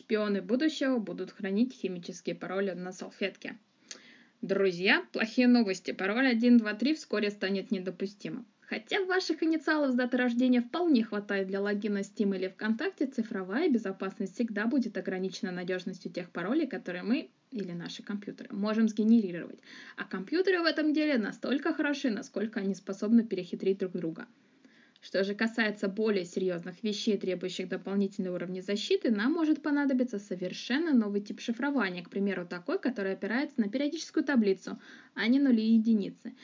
Шпионы будущего будут хранить химические пароли на салфетке. Друзья, плохие новости. Пароль 123 вскоре станет недопустимым. Хотя ваших инициалов с даты рождения вполне хватает для логина Steam или ВКонтакте, цифровая безопасность всегда будет ограничена надежностью тех паролей, которые мы или наши компьютеры можем сгенерировать. А компьютеры в этом деле настолько хороши, насколько они способны перехитрить друг друга. Что же касается более серьезных вещей, требующих дополнительного уровня защиты, нам может понадобиться совершенно новый тип шифрования, к примеру, такой, который опирается на периодическую таблицу, а не нули и единицы.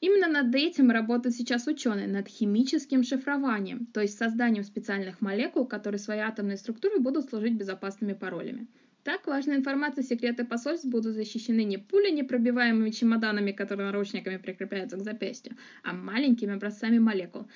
Именно над этим работают сейчас ученые, над химическим шифрованием, то есть созданием специальных молекул, которые своей атомной структурой будут служить безопасными паролями. Так, важная информация секреты посольств будут защищены не пули непробиваемыми чемоданами, которые наручниками прикрепляются к запястью, а маленькими образцами молекул.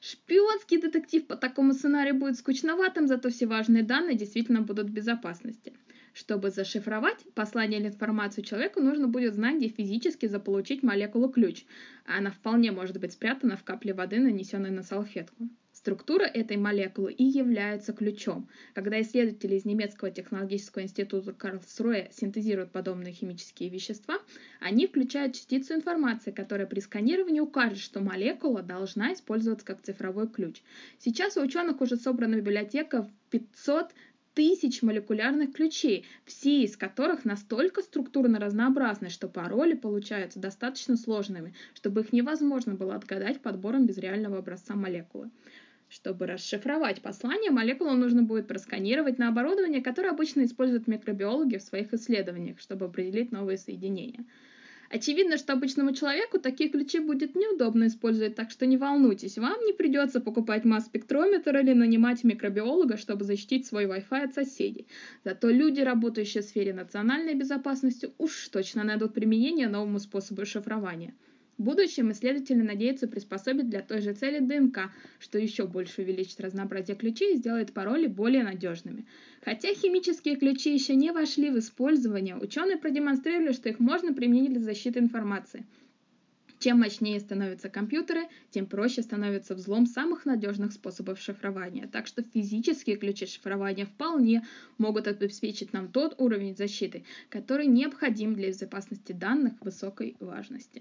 Шпионский детектив по такому сценарию будет скучноватым, зато все важные данные действительно будут в безопасности. Чтобы зашифровать послание или информацию человеку, нужно будет знать, где физически заполучить молекулу ключ, она вполне может быть спрятана в капле воды, нанесенной на салфетку. Структура этой молекулы и является ключом. Когда исследователи из немецкого технологического института Карлсруэ синтезируют подобные химические вещества, они включают частицу информации, которая при сканировании укажет, что молекула должна использоваться как цифровой ключ. Сейчас у ученых уже собрана библиотека в 500 тысяч молекулярных ключей, все из которых настолько структурно разнообразны, что пароли получаются достаточно сложными, чтобы их невозможно было отгадать подбором без реального образца молекулы. Чтобы расшифровать послание, молекулу нужно будет просканировать на оборудование, которое обычно используют микробиологи в своих исследованиях, чтобы определить новые соединения. Очевидно, что обычному человеку такие ключи будет неудобно использовать, так что не волнуйтесь, вам не придется покупать масс-спектрометр или нанимать микробиолога, чтобы защитить свой Wi-Fi от соседей. Зато люди, работающие в сфере национальной безопасности, уж точно найдут применение новому способу шифрования – в будущем исследователи надеются приспособить для той же цели ДНК, что еще больше увеличит разнообразие ключей и сделает пароли более надежными. Хотя химические ключи еще не вошли в использование, ученые продемонстрировали, что их можно применить для защиты информации. Чем мощнее становятся компьютеры, тем проще становится взлом самых надежных способов шифрования. Так что физические ключи шифрования вполне могут обеспечить нам тот уровень защиты, который необходим для безопасности данных высокой важности.